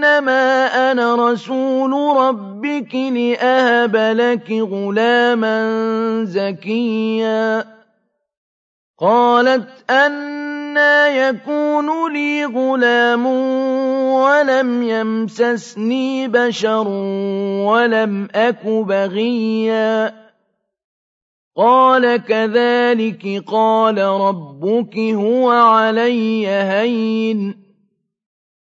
إنما أنا رسول ربك لأهب لك غلاما زكيا قالت أنا يكون لي غلام ولم يمسسني بشر ولم أك بغيا قال كذلك قال ربك هو علي هين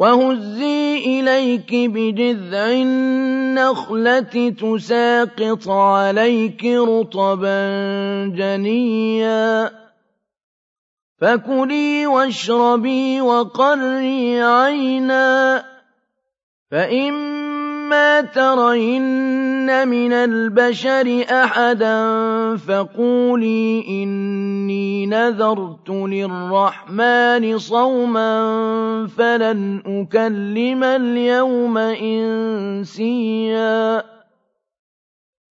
وهزي إليك بجذع النخلة تساقط عليك رطبا جنيا فكلي واشربي وقري عينا فإما ترين من البشر أحدا فقولي إني نذرت للرحمن صوما فلن أكلم اليوم إنسيا.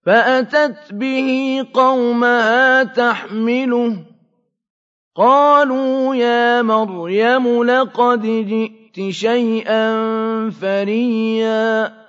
فأتت به قومها تحمله. قالوا يا مريم لقد جئت شيئا فريا.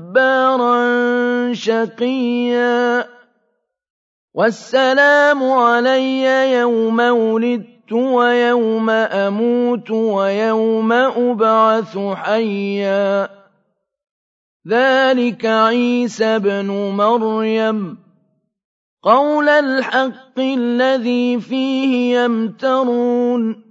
شقيا. والسلام علي يوم ولدت ويوم أموت ويوم أبعث حيا. ذلك عيسى بن مريم. قول الحق الذي فيه يمترون.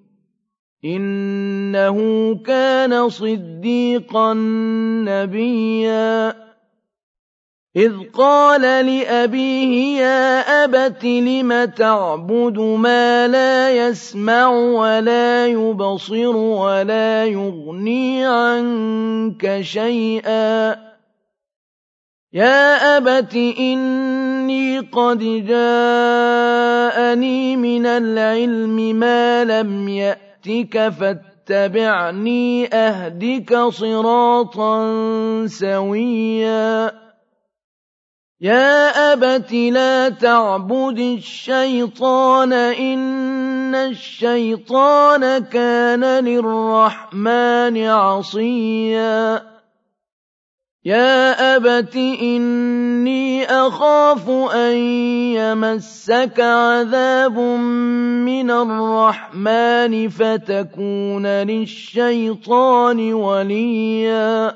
إِنَّهُ كَانَ صِدِّيقًا نَّبِيًّا. إِذْ قَالَ لِأَبِيهِ يَا أَبَتِ لِمَ تَعْبُدُ مَا لَا يَسْمَعُ وَلَا يُبْصِرُ وَلَا يُغْنِي عَنكَ شَيْئًا. يَا أَبَتِ إِنِّي قَدْ جَاءَنِي مِنَ الْعِلْمِ مَا لَمْ يَأْتِ يأتك فاتبعني أهدك صراطا سويا يا أبت لا تعبد الشيطان إن الشيطان كان للرحمن عصيا يا أبت إني أخاف أن يمسك عذاب من الرحمن فتكون للشيطان وليا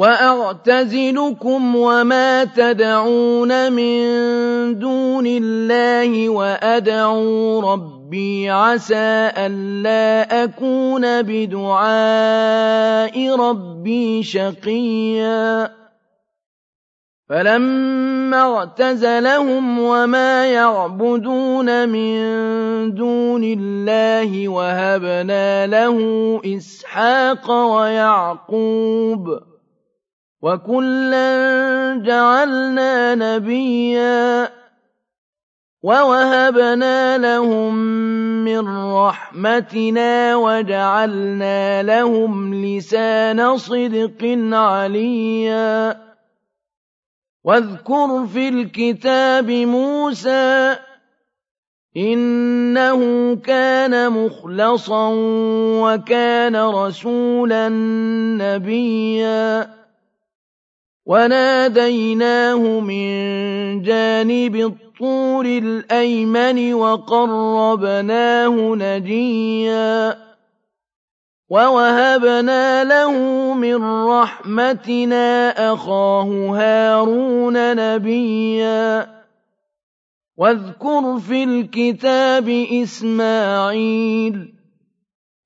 وَأَعْتَزِلُكُمْ وَمَا تَدْعُونَ مِن دُونِ اللَّهِ وَأَدْعُو رَبِّي عَسَىٰ أَلَّا أَكُونَ بِدُعَاءِ رَبِّي شَقِيًّا فَلَمَّا اعْتَزَلَهُمْ وَمَا يَعْبُدُونَ مِن دُونِ اللَّهِ وَهَبْنَا لَهُ إِسْحَاقَ وَيَعْقُوبَ وَكُلًّا جَعَلْنَا نَبِيًّا وَوَهَبْنَا لَهُم مِّن رَّحْمَتِنَا وَجَعَلْنَا لَهُمْ لِسَانَ صِدْقٍ عَلِيًّا وَاذْكُرْ فِي الْكِتَابِ مُوسَىٰ ۚ إِنَّهُ كَانَ مُخْلَصًا وَكَانَ رَسُولًا نَّبِيًّا وَنَادَيْنَاهُ مِن جَانِبِ الطُّورِ الْأَيْمَنِ وَقَرَّبْنَاهُ نَجِيًّا وَوَهَبْنَا لَهُ مِن رَّحْمَتِنَا أَخَاهُ هَارُونَ نَبِيًّا وَاذْكُرْ فِي الْكِتَابِ إِسْمَاعِيلَ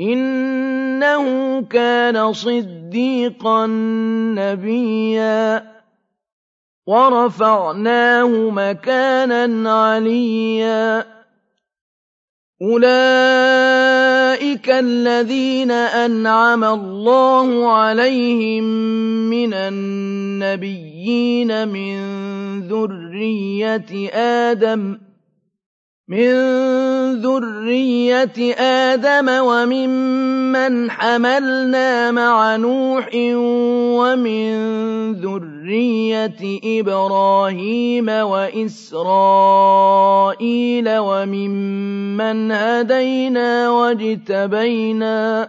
إِنَّهُ كَانَ صِدِّيقًا نَّبِيًّا وَرَفَعْنَاهُ مَكَانًا عَلِيًّا أُولَٰئِكَ الَّذِينَ أَنْعَمَ اللَّهُ عَلَيْهِم مِّنَ النَّبِيِّينَ مِن ذُرِّيَّةِ آدَمَ مِن ذُرِّيَّةِ آدَمَ وَمِمَّنْ حَمَلْنَا مَعَ نُوحٍ وَمِن ذُرِّيَّةِ إِبْرَاهِيمَ وَإِسْرَائِيلَ وَمِمَّنْ هَدَيْنَا وَاجْتَبَيْنَا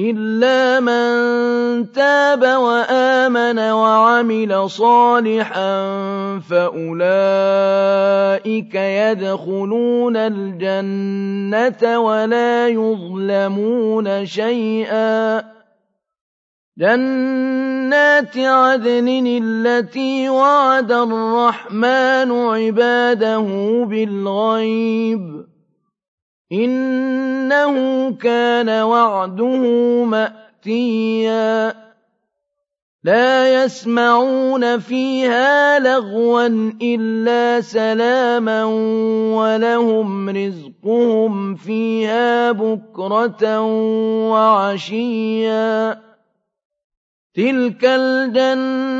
إِلَّا مَن تَابَ وَآمَنَ وَعَمِلَ صَالِحًا فَأُولَٰئِكَ يَدْخُلُونَ الْجَنَّةَ وَلَا يُظْلَمُونَ شَيْئًا. جَنَّاتِ عَدْنٍ الَّتِي وَعَدَ الرَّحْمَٰنُ عِبَادَهُ بِالْغَيْبِ. إِنَّهُ كَانَ وَعْدُهُ مَأْتِيًّا لَا يَسْمَعُونَ فِيهَا لَغْوًا إِلَّا سَلَامًا وَلَهُمْ رِزْقُهُمْ فِيهَا بُكْرَةً وَعَشِيًّا تِلْكَ الْجَنَّةُ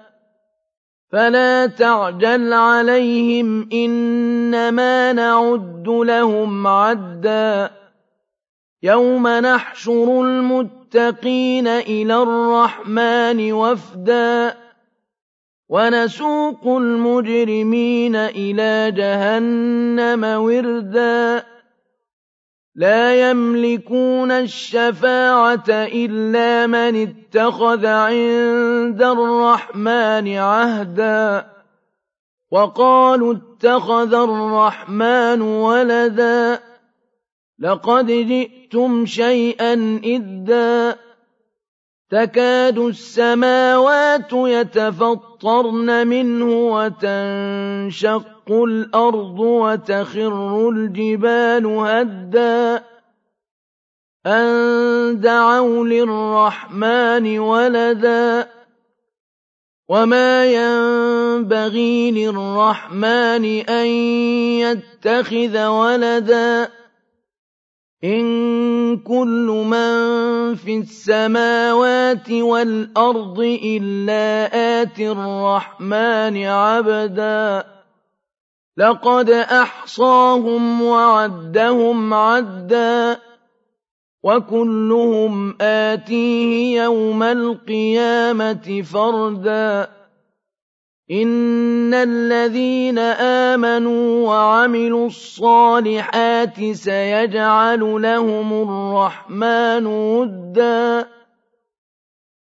فلا تعجل عليهم إنما نعد لهم عدا. يوم نحشر المتقين إلى الرحمن وفدا. ونسوق المجرمين إلى جهنم وردا. لا يملكون الشفاعة إلا من اتخذ عند الرحمن عهدا وقالوا اتخذ الرحمن ولدا لقد جئتم شيئا إدا تكاد السماوات يتفطرن منه وتنشق الأرض وتخر الجبال هدا أَن دَعَوْا لِلرَّحْمَٰنِ وَلَدًا وَمَا يَنبَغِي لِلرَّحْمَٰنِ أَن يَتَّخِذَ وَلَدًا إِن كُلُّ مَن فِي السَّمَاوَاتِ وَالْأَرْضِ إِلَّا آتِي الرَّحْمَٰنِ عَبْدًا لَّقَدْ أَحْصَاهُمْ وَعَدَّهُمْ عَدًّا وَكُلُّهُمْ آتِيهِ يَوْمَ الْقِيَامَةِ فَرْدًا إِنَّ الَّذِينَ آمَنُوا وَعَمِلُوا الصَّالِحَاتِ سَيَجْعَلُ لَهُمُ الرَّحْمَٰنُ وُدًّا